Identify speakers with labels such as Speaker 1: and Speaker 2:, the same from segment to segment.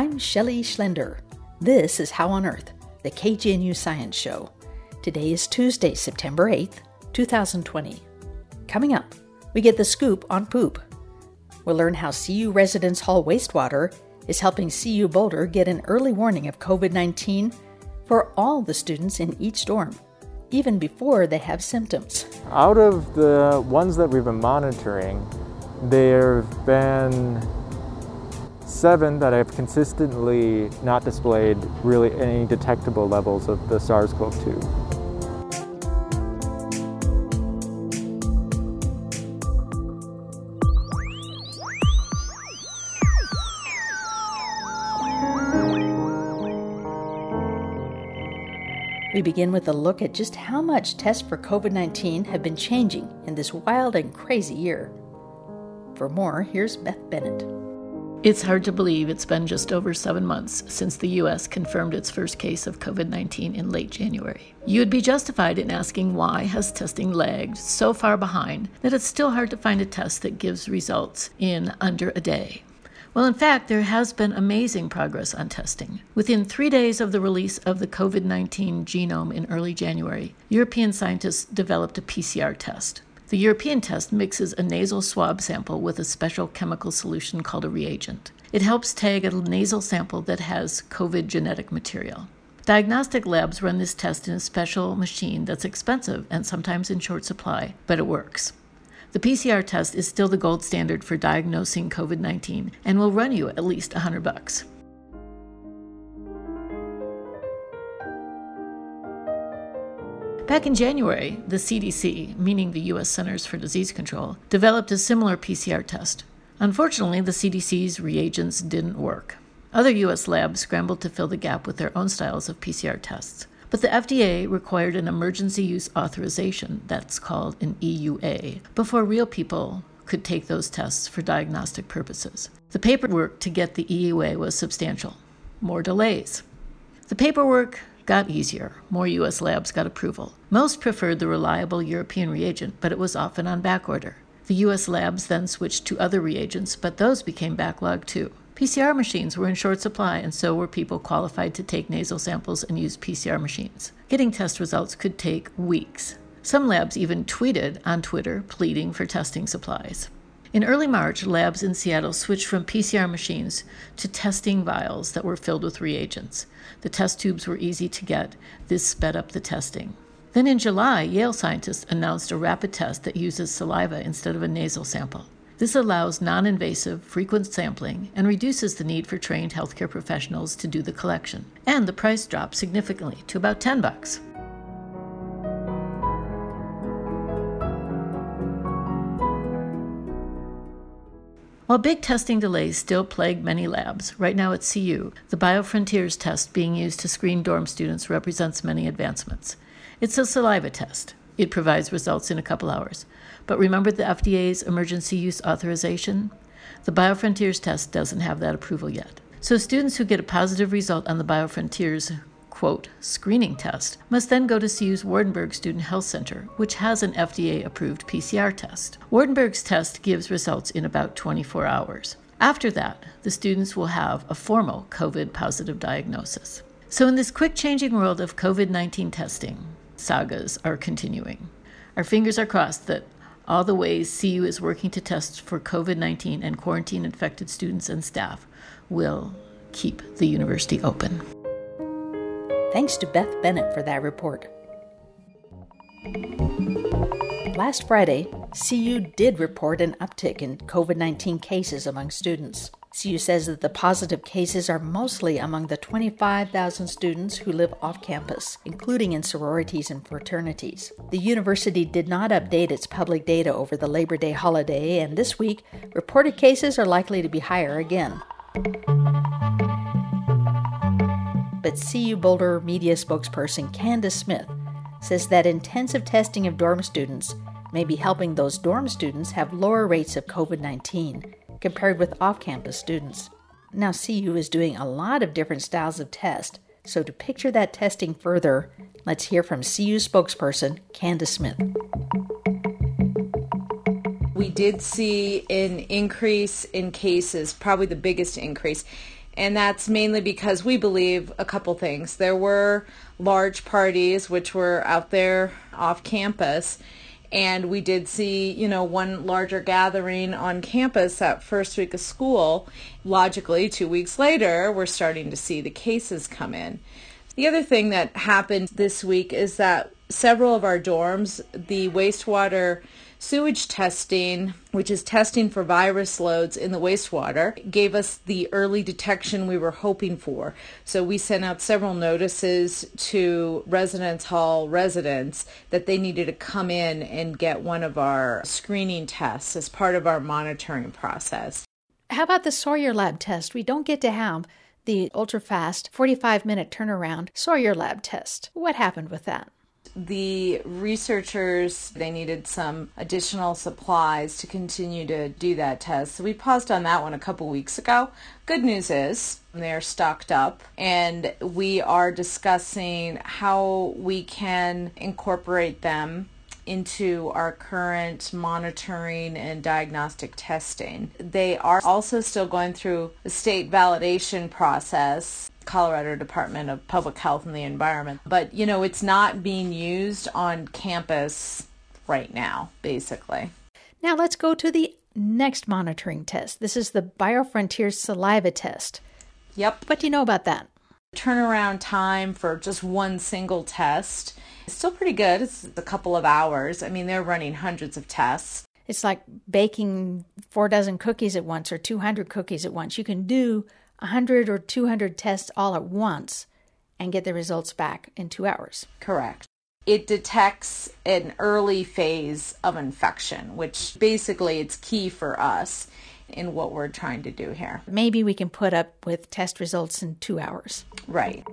Speaker 1: I'm Shelley Schlender. This is How on Earth, the KGNU Science Show. Today is Tuesday, September 8th, 2020. Coming up, we get the scoop on poop. We'll learn how CU Residence Hall wastewater is helping CU Boulder get an early warning of COVID 19 for all the students in each dorm, even before they have symptoms.
Speaker 2: Out of the ones that we've been monitoring, there have been seven that have consistently not displayed really any detectable levels of the SARS CoV 2.
Speaker 1: We begin with a look at just how much tests for COVID 19 have been changing in this wild and crazy year. For more, here's Beth Bennett.
Speaker 3: It's hard to believe it's been just over seven months since the U.S. confirmed its first case of COVID 19 in late January. You would be justified in asking why has testing lagged so far behind that it's still hard to find a test that gives results in under a day. Well, in fact, there has been amazing progress on testing. Within three days of the release of the COVID 19 genome in early January, European scientists developed a PCR test. The European test mixes a nasal swab sample with a special chemical solution called a reagent. It helps tag a nasal sample that has COVID genetic material. Diagnostic labs run this test in a special machine that's expensive and sometimes in short supply, but it works. The PCR test is still the gold standard for diagnosing COVID 19 and will run you at least 100 bucks. Back in January, the CDC, meaning the U.S. Centers for Disease Control, developed a similar PCR test. Unfortunately, the CDC's reagents didn't work. Other U.S. labs scrambled to fill the gap with their own styles of PCR tests. But the FDA required an emergency use authorization, that's called an EUA, before real people could take those tests for diagnostic purposes. The paperwork to get the EUA was substantial. More delays. The paperwork got easier. More U.S. labs got approval. Most preferred the reliable European reagent, but it was often on backorder. The U.S. labs then switched to other reagents, but those became backlogged too. PCR machines were in short supply, and so were people qualified to take nasal samples and use PCR machines. Getting test results could take weeks. Some labs even tweeted on Twitter pleading for testing supplies. In early March, labs in Seattle switched from PCR machines to testing vials that were filled with reagents. The test tubes were easy to get. This sped up the testing. Then in July, Yale scientists announced a rapid test that uses saliva instead of a nasal sample. This allows non invasive, frequent sampling and reduces the need for trained healthcare professionals to do the collection. And the price drops significantly to about 10 bucks. While big testing delays still plague many labs, right now at CU, the BioFrontiers test being used to screen dorm students represents many advancements. It's a saliva test. It provides results in a couple hours. But remember the FDA's emergency use authorization? The BioFrontiers test doesn't have that approval yet. So students who get a positive result on the BioFrontiers quote, screening test must then go to CU's Wardenburg Student Health Center, which has an FDA approved PCR test. Wardenburg's test gives results in about 24 hours. After that, the students will have a formal COVID positive diagnosis. So, in this quick changing world of COVID 19 testing, sagas are continuing. Our fingers are crossed that all the ways CU is working to test for COVID 19 and quarantine infected students and staff will keep the university open.
Speaker 1: Thanks to Beth Bennett for that report. Last Friday, CU did report an uptick in COVID 19 cases among students. CU says that the positive cases are mostly among the 25,000 students who live off campus, including in sororities and fraternities. The university did not update its public data over the Labor Day holiday, and this week, reported cases are likely to be higher again. But CU Boulder media spokesperson Candace Smith says that intensive testing of dorm students may be helping those dorm students have lower rates of COVID 19 compared with off campus students. Now, CU is doing a lot of different styles of test, so to picture that testing further, let's hear from CU spokesperson Candace Smith.
Speaker 4: We did see an increase in cases, probably the biggest increase And that's mainly because we believe a couple things. There were large parties which were out there off campus and we did see, you know, one larger gathering on campus that first week of school. Logically, two weeks later, we're starting to see the cases come in. The other thing that happened this week is that several of our dorms, the wastewater sewage testing, which is testing for virus loads in the wastewater, gave us the early detection we were hoping for. So we sent out several notices to residence hall residents that they needed to come in and get one of our screening tests as part of our monitoring process.
Speaker 1: How about the Sawyer Lab test? We don't get to have the ultra fast 45 minute turnaround Sawyer Lab test. What happened with that?
Speaker 4: The researchers they needed some additional supplies to continue to do that test. So we paused on that one a couple weeks ago. Good news is they're stocked up and we are discussing how we can incorporate them into our current monitoring and diagnostic testing. They are also still going through a state validation process Colorado Department of Public Health and the Environment. But, you know, it's not being used on campus right now, basically.
Speaker 1: Now let's go to the next monitoring test. This is the BioFrontiers saliva test.
Speaker 4: Yep.
Speaker 1: What do you know about that?
Speaker 4: Turnaround time for just one single test is still pretty good. It's a couple of hours. I mean, they're running hundreds of tests.
Speaker 1: It's like baking four dozen cookies at once or 200 cookies at once. You can do 100 or 200 tests all at once and get the results back in two hours.
Speaker 4: Correct. It detects an early phase of infection, which basically it's key for us in what we're trying to do here.
Speaker 1: Maybe we can put up with test results in two hours.
Speaker 4: Right.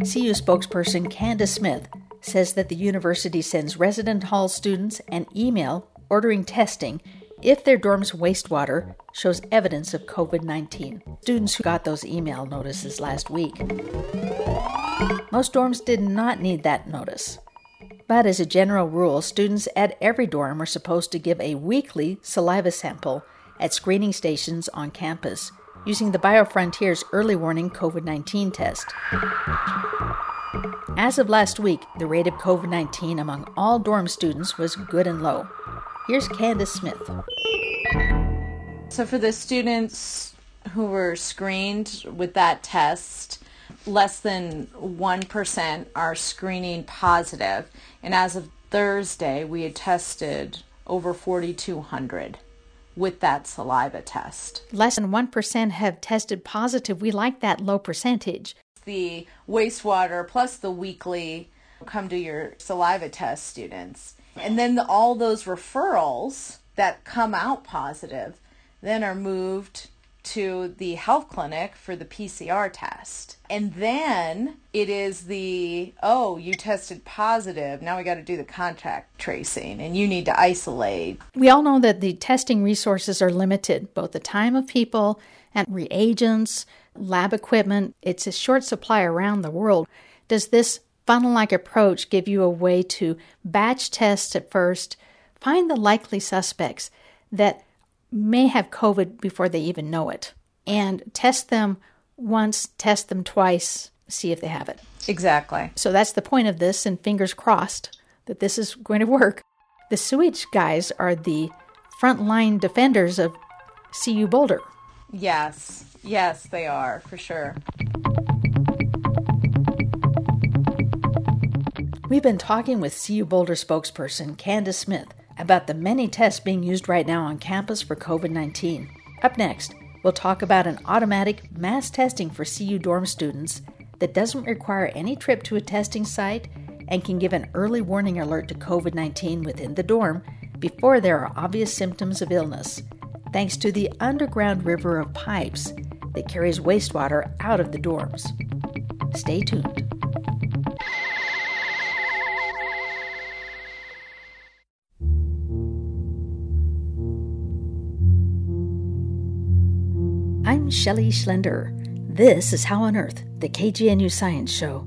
Speaker 1: CU spokesperson Candace Smith says that the university sends resident hall students an email ordering testing if their dorm's wastewater shows evidence of COVID 19. Students who got those email notices last week. Most dorms did not need that notice. But as a general rule, students at every dorm are supposed to give a weekly saliva sample at screening stations on campus using the BioFrontiers early warning COVID 19 test. As of last week, the rate of COVID 19 among all dorm students was good and low. Here's Candace Smith.
Speaker 4: So, for the students who were screened with that test, less than 1% are screening positive. And as of Thursday, we had tested over 4,200 with that saliva test.
Speaker 1: Less than 1% have tested positive. We like that low percentage.
Speaker 4: The wastewater plus the weekly come to your saliva test students. And then the, all those referrals that come out positive then are moved to the health clinic for the PCR test. And then it is the, oh, you tested positive. Now we got to do the contact tracing and you need to isolate.
Speaker 1: We all know that the testing resources are limited, both the time of people and reagents, lab equipment. It's a short supply around the world. Does this funnel like approach give you a way to batch test at first, find the likely suspects that may have COVID before they even know it, and test them once, test them twice, see if they have it.
Speaker 4: Exactly.
Speaker 1: So that's the point of this, and fingers crossed that this is going to work. The sewage guys are the frontline defenders of CU Boulder.
Speaker 4: Yes, yes, they are, for sure.
Speaker 1: We've been talking with CU Boulder spokesperson Candace Smith about the many tests being used right now on campus for COVID 19. Up next, we'll talk about an automatic mass testing for CU dorm students that doesn't require any trip to a testing site and can give an early warning alert to COVID 19 within the dorm before there are obvious symptoms of illness, thanks to the underground river of pipes that carries wastewater out of the dorms. Stay tuned. Shelley Schlender. This is How on Earth, the KGNU Science Show.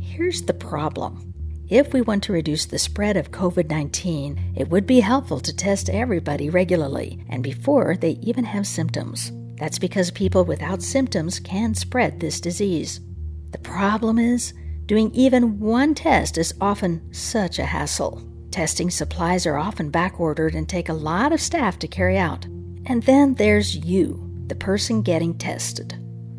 Speaker 1: Here's the problem. If we want to reduce the spread of COVID 19, it would be helpful to test everybody regularly and before they even have symptoms. That's because people without symptoms can spread this disease. The problem is, doing even one test is often such a hassle. Testing supplies are often backordered and take a lot of staff to carry out. And then there's you, the person getting tested.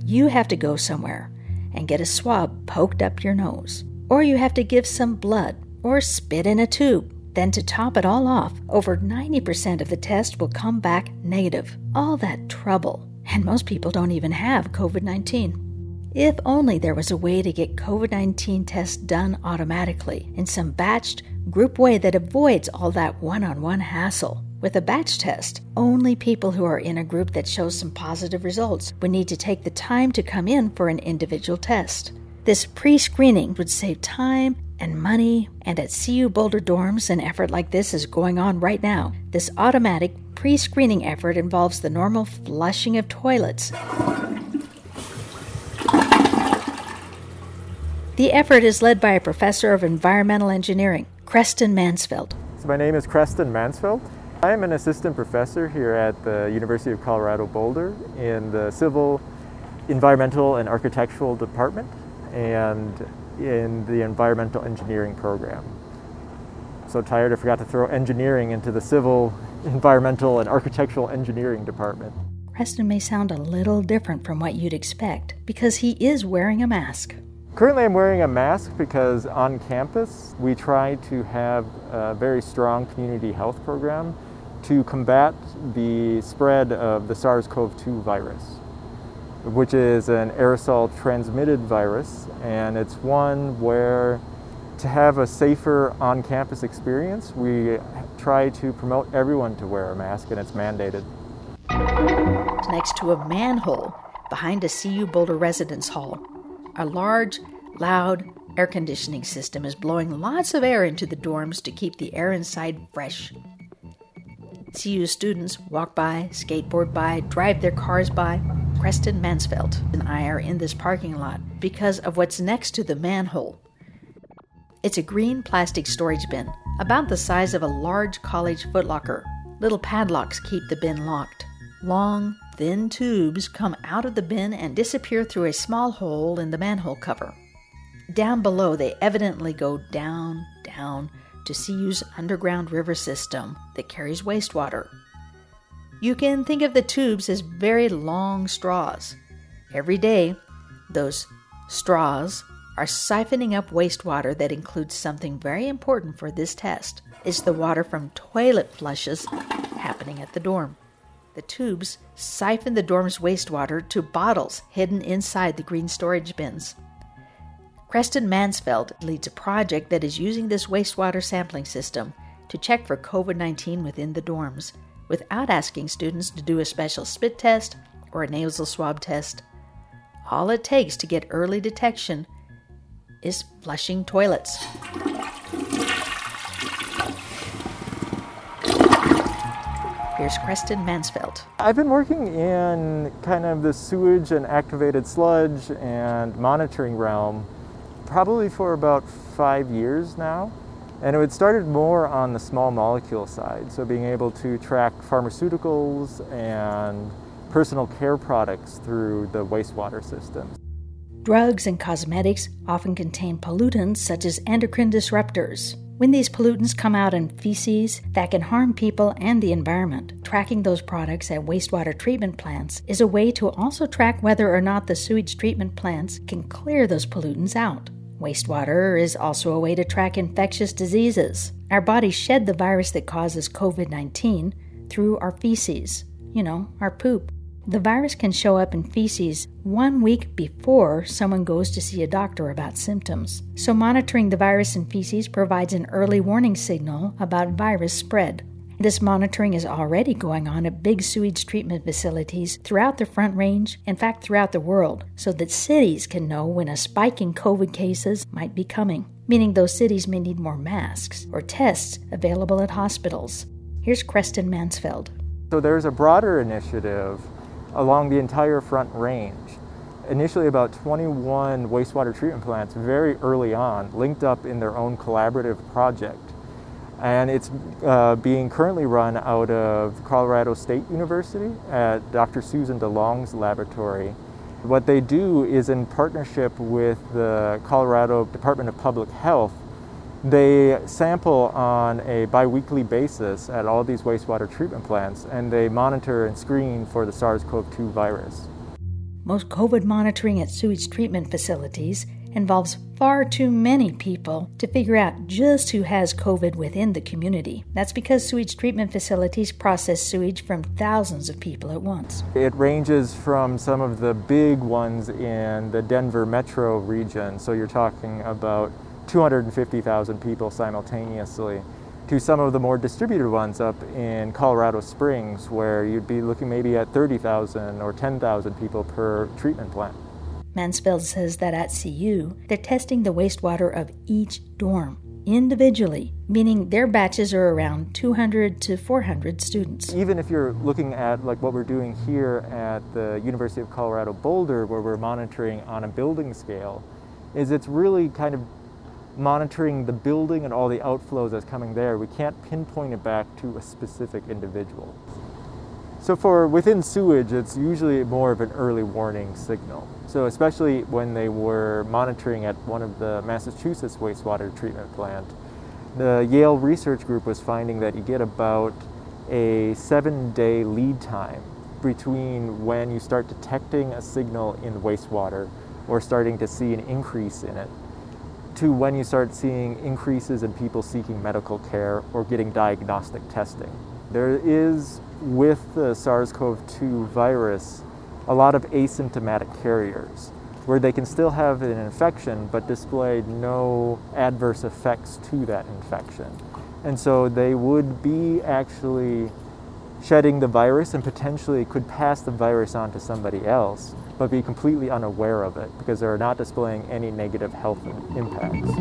Speaker 1: You have to go somewhere and get a swab poked up your nose, or you have to give some blood or spit in a tube. Then, to top it all off, over 90% of the test will come back negative. All that trouble. And most people don't even have COVID 19. If only there was a way to get COVID 19 tests done automatically in some batched, group way that avoids all that one on one hassle. With a batch test, only people who are in a group that shows some positive results would need to take the time to come in for an individual test. This pre screening would save time and money, and at CU Boulder dorms, an effort like this is going on right now. This automatic pre screening effort involves the normal flushing of toilets. The effort is led by a professor of environmental engineering, Cresten Mansfeldt.
Speaker 2: So my name is Cresten Mansfeldt. I am an assistant professor here at the University of Colorado Boulder in the Civil, Environmental, and Architectural Department and in the Environmental Engineering program. So tired I forgot to throw engineering into the Civil, Environmental, and Architectural Engineering department.
Speaker 1: Cresten may sound a little different from what you'd expect because he is wearing a mask.
Speaker 2: Currently, I'm wearing a mask because on campus we try to have a very strong community health program to combat the spread of the SARS CoV 2 virus, which is an aerosol transmitted virus, and it's one where to have a safer on campus experience, we try to promote everyone to wear a mask, and it's mandated.
Speaker 1: Next to a manhole behind a CU Boulder residence hall, a large, loud air conditioning system is blowing lots of air into the dorms to keep the air inside fresh. CU students walk by, skateboard by, drive their cars by. Cresten Mansfeldt and I are in this parking lot because of what's next to the manhole. It's a green plastic storage bin, about the size of a large college footlocker. Little padlocks keep the bin locked. Long, thin tubes come out of the bin and disappear through a small hole in the manhole cover. Down below, they evidently go down, down, to CU's underground river system that carries wastewater. You can think of the tubes as very long straws. Every day, those straws are siphoning up wastewater that includes something very important for this test. It's the water from toilet flushes happening at the dorm. The tubes siphon the dorm's wastewater to bottles hidden inside the green storage bins. Cresten Mansfeldt leads a project that is using this wastewater sampling system to check for COVID 19 within the dorms without asking students to do a special spit test or a nasal swab test. All it takes to get early detection is flushing toilets. Here's Cresten Mansfeldt.
Speaker 2: I've been working in kind of the sewage and activated sludge and monitoring realm probably for about five years now. And it started more on the small molecule side, so being able to track pharmaceuticals and personal care products through the wastewater system.
Speaker 1: Drugs and cosmetics often contain pollutants such as endocrine disruptors. When these pollutants come out in feces, that can harm people and the environment. Tracking those products at wastewater treatment plants is a way to also track whether or not the sewage treatment plants can clear those pollutants out. Wastewater is also a way to track infectious diseases. Our bodies shed the virus that causes COVID 19 through our feces, you know, our poop. The virus can show up in feces one week before someone goes to see a doctor about symptoms. So, monitoring the virus in feces provides an early warning signal about virus spread. This monitoring is already going on at big sewage treatment facilities throughout the Front Range, in fact, throughout the world, so that cities can know when a spike in COVID cases might be coming, meaning those cities may need more masks or tests available at hospitals. Here's Cresten Mansfeldt.
Speaker 2: So there's a broader initiative along the entire Front Range. Initially, about 21 wastewater treatment plants very early on linked up in their own collaborative project And it's uh, being currently run out of Colorado State University at Dr. Susan DeLong's laboratory. What they do is in partnership with the Colorado Department of Public Health, they sample on a biweekly basis at all these wastewater treatment plants and they monitor and screen for the SARS CoV 2 virus.
Speaker 1: Most COVID monitoring at sewage treatment facilities involves far too many people to figure out just who has COVID within the community. That's because sewage treatment facilities process sewage from thousands of people at once.
Speaker 2: It ranges from some of the big ones in the Denver metro region, so you're talking about 250,000 people simultaneously, to some of the more distributed ones up in Colorado Springs, where you'd be looking maybe at 30,000 or 10,000 people per treatment plant.
Speaker 1: Mansfeldt says that at CU, they're testing the wastewater of each dorm individually, meaning their batches are around 200 to 400 students.
Speaker 2: Even if you're looking at like what we're doing here at the University of Colorado Boulder, where we're monitoring on a building scale, is it's really kind of monitoring the building and all the outflows that's coming there, we can't pinpoint it back to a specific individual. So for within sewage, it's usually more of an early warning signal. So especially when they were monitoring at one of the Massachusetts wastewater treatment plant, the Yale research group was finding that you get about a seven day lead time between when you start detecting a signal in wastewater or starting to see an increase in it to when you start seeing increases in people seeking medical care or getting diagnostic testing. There is, with the SARS CoV 2 virus, a lot of asymptomatic carriers where they can still have an infection but display no adverse effects to that infection. And so they would be actually shedding the virus and potentially could pass the virus on to somebody else, but be completely unaware of it because they're not displaying any negative health impacts.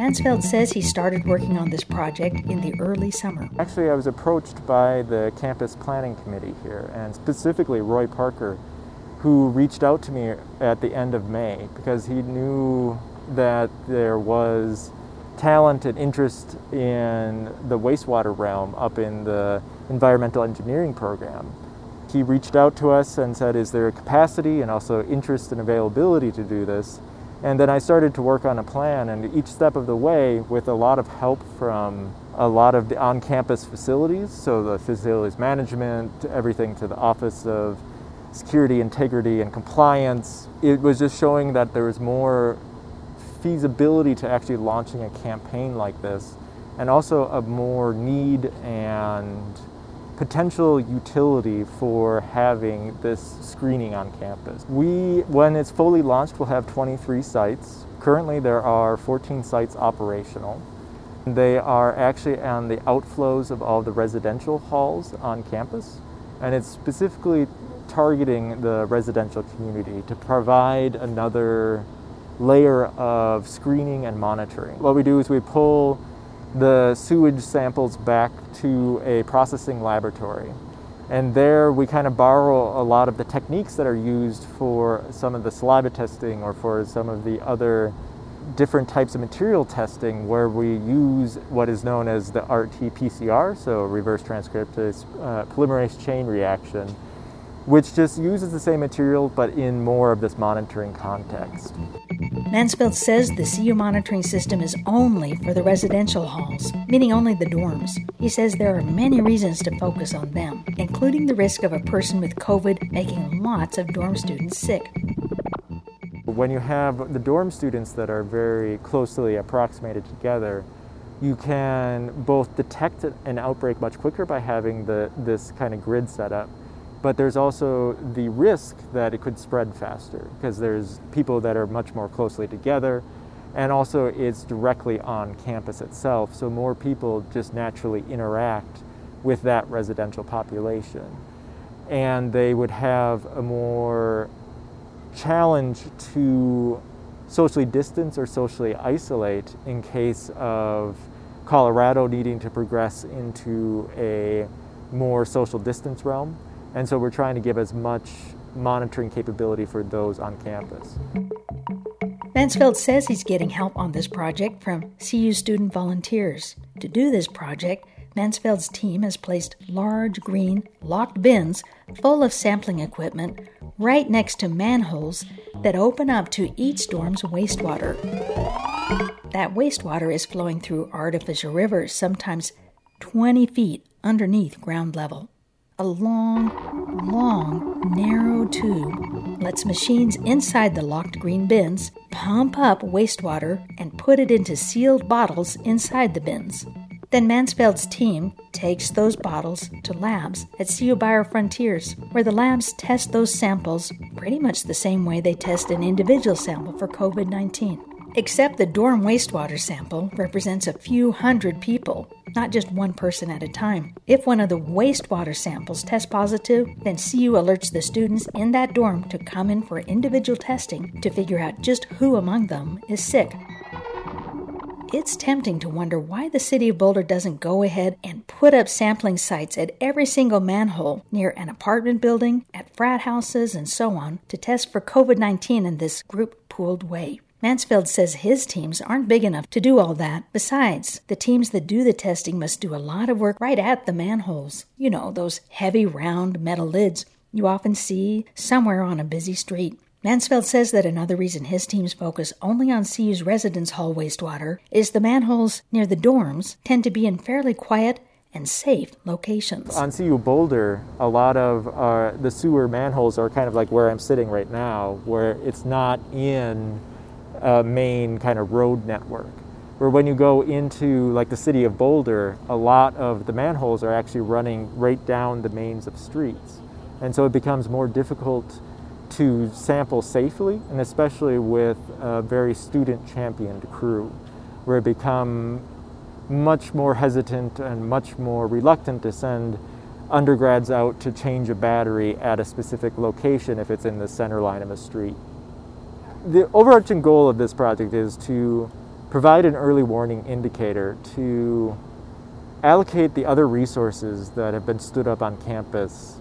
Speaker 1: Mansfeldt says he started working on this project in the early summer.
Speaker 2: Actually, I was approached by the campus planning committee here, and specifically Roy Parker, who reached out to me at the end of May because he knew that there was talent and interest in the wastewater realm up in the environmental engineering program. He reached out to us and said, Is there a capacity and also interest and availability to do this? And then I started to work on a plan, and each step of the way, with a lot of help from a lot of the on campus facilities, so the facilities management, everything to the Office of Security, Integrity, and Compliance, it was just showing that there was more feasibility to actually launching a campaign like this, and also a more need and potential utility for having this screening on campus. We, when it's fully launched, will have 23 sites. Currently, there are 14 sites operational. They are actually on the outflows of all the residential halls on campus, and it's specifically targeting the residential community to provide another layer of screening and monitoring. What we do is we pull the sewage samples back to a processing laboratory. And there we kind of borrow a lot of the techniques that are used for some of the saliva testing or for some of the other different types of material testing where we use what is known as the RT-PCR, so reverse transcriptase uh, polymerase chain reaction, which just uses the same material but in more of this monitoring context.
Speaker 1: Mansfeldt says the CU monitoring system is only for the residential halls, meaning only the dorms. He says there are many reasons to focus on them, including the risk of a person with COVID making lots of dorm students sick.
Speaker 2: When you have the dorm students that are very closely approximated together, you can both detect an outbreak much quicker by having the, this kind of grid set up but there's also the risk that it could spread faster because there's people that are much more closely together. And also it's directly on campus itself so more people just naturally interact with that residential population. And they would have a more challenge to socially distance or socially isolate in case of Colorado needing to progress into a more social distance realm and so we're trying to give as much monitoring capability for those on campus.
Speaker 1: Mansfeldt says he's getting help on this project from CU student volunteers. To do this project, Mansfeldt's team has placed large green locked bins full of sampling equipment right next to manholes that open up to each dorm's wastewater. That wastewater is flowing through artificial rivers, sometimes 20 feet underneath ground level. A long, long, narrow tube lets machines inside the locked green bins pump up wastewater and put it into sealed bottles inside the bins. Then Mansfeldt's team takes those bottles to labs at CU BioFrontiers, where the labs test those samples pretty much the same way they test an individual sample for COVID 19. Except the dorm wastewater sample represents a few hundred people, not just one person at a time. If one of the wastewater samples tests positive, then CU alerts the students in that dorm to come in for individual testing to figure out just who among them is sick. It's tempting to wonder why the city of Boulder doesn't go ahead and put up sampling sites at every single manhole near an apartment building, at frat houses, and so on to test for COVID 19 in this group pooled way. Mansfeldt says his teams aren't big enough to do all that. Besides, the teams that do the testing must do a lot of work right at the manholes. You know, those heavy round metal lids you often see somewhere on a busy street. Mansfeldt says that another reason his teams focus only on CU's residence hall wastewater is the manholes near the dorms tend to be in fairly quiet and safe locations.
Speaker 2: On CU Boulder, a lot of uh, the sewer manholes are kind of like where I'm sitting right now, where it's not in a main kind of road network. Where when you go into like the city of Boulder, a lot of the manholes are actually running right down the mains of streets. And so it becomes more difficult to sample safely, and especially with a very student championed crew, where it become much more hesitant and much more reluctant to send undergrads out to change a battery at a specific location if it's in the center line of a street. The overarching goal of this project is to provide an early warning indicator to allocate the other resources that have been stood up on campus.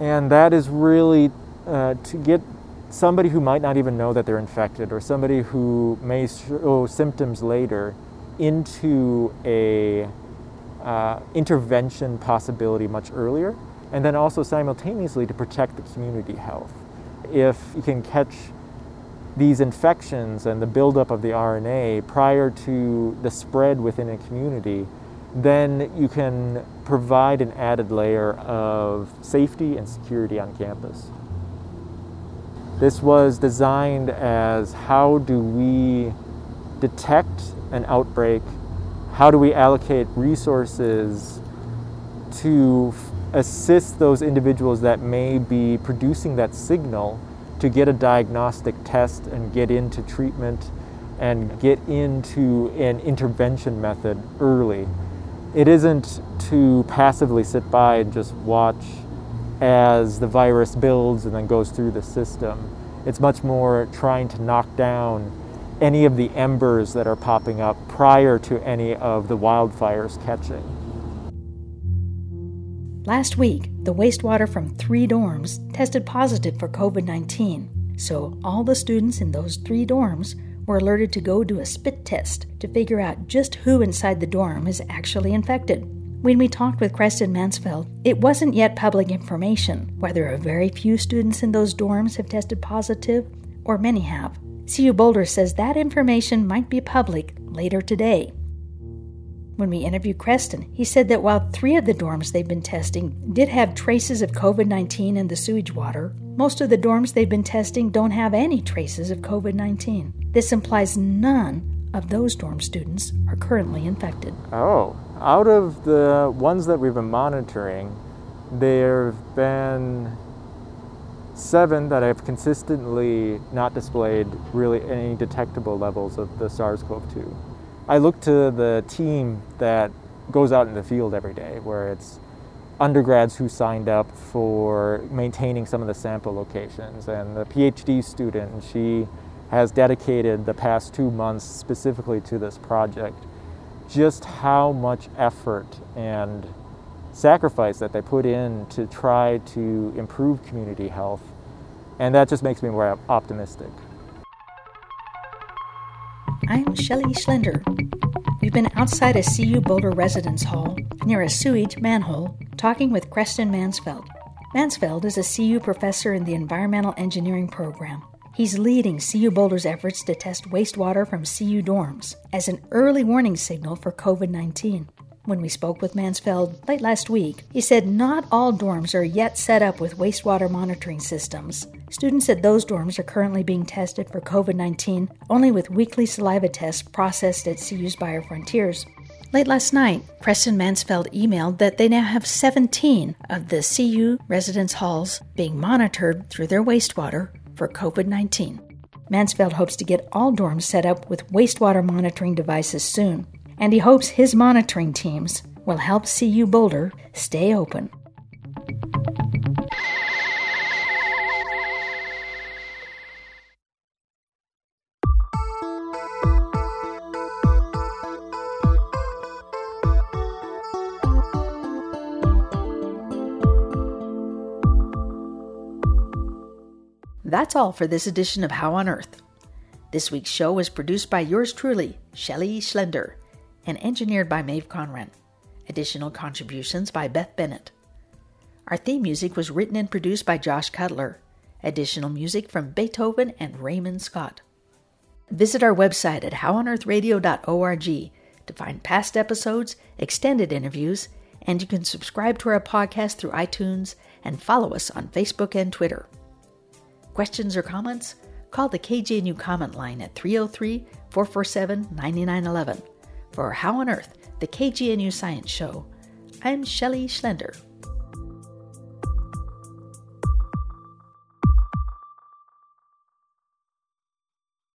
Speaker 2: And that is really uh, to get somebody who might not even know that they're infected or somebody who may show symptoms later into a uh, intervention possibility much earlier and then also simultaneously to protect the community health. If you can catch these infections and the buildup of the RNA prior to the spread within a community, then you can provide an added layer of safety and security on campus. This was designed as how do we detect an outbreak? How do we allocate resources to assist those individuals that may be producing that signal to get a diagnostic test and get into treatment and get into an intervention method early? It isn't to passively sit by and just watch as the virus builds and then goes through the system. It's much more trying to knock down any of the embers that are popping up prior to any of the wildfires catching.
Speaker 1: Last week, the wastewater from three dorms tested positive for COVID 19, so all the students in those three dorms were alerted to go do a spit test to figure out just who inside the dorm is actually infected. When we talked with Cresten Mansfeldt, it wasn't yet public information whether a very few students in those dorms have tested positive or many have. CU Boulder says that information might be public later today. When we interviewed Cresten, he said that while three of the dorms they've been testing did have traces of COVID 19 in the sewage water, most of the dorms they've been testing don't have any traces of COVID 19. This implies none of those dorm students are currently infected.
Speaker 2: Oh, out of the ones that we've been monitoring, there have been seven that have consistently not displayed really any detectable levels of the SARS CoV 2. I look to the team that goes out in the field every day, where it's undergrads who signed up for maintaining some of the sample locations, and the PhD student, she has dedicated the past two months specifically to this project just how much effort and sacrifice that they put in to try to improve community health. And that just makes me more optimistic.
Speaker 1: I'm Shelley Schlender. We've been outside a CU Boulder residence hall near a sewage manhole talking with Cresten Mansfeldt. Mansfeldt is a CU professor in the Environmental Engineering program. He's leading CU Boulder's efforts to test wastewater from CU dorms as an early warning signal for COVID 19. When we spoke with Mansfeldt late last week, he said not all dorms are yet set up with wastewater monitoring systems. Students at those dorms are currently being tested for COVID 19 only with weekly saliva tests processed at CU's BioFrontiers. Late last night, Cresten Mansfeldt emailed that they now have 17 of the CU residence halls being monitored through their wastewater for COVID 19. Mansfeldt hopes to get all dorms set up with wastewater monitoring devices soon and he hopes his monitoring teams will help CU Boulder stay open. That's all for this edition of How on Earth. This week's show was produced by yours truly, Shelley Schlender and engineered by Maeve Conran. Additional contributions by Beth Bennett. Our theme music was written and produced by Josh Cutler. Additional music from Beethoven and Raymond Scott. Visit our website at howonearthradio.org to find past episodes, extended interviews, and you can subscribe to our podcast through iTunes and follow us on Facebook and Twitter. Questions or comments? Call the KGNU comment line at 303 447 9911 for How on Earth, the KGNU Science Show. I'm Shelley Schlender.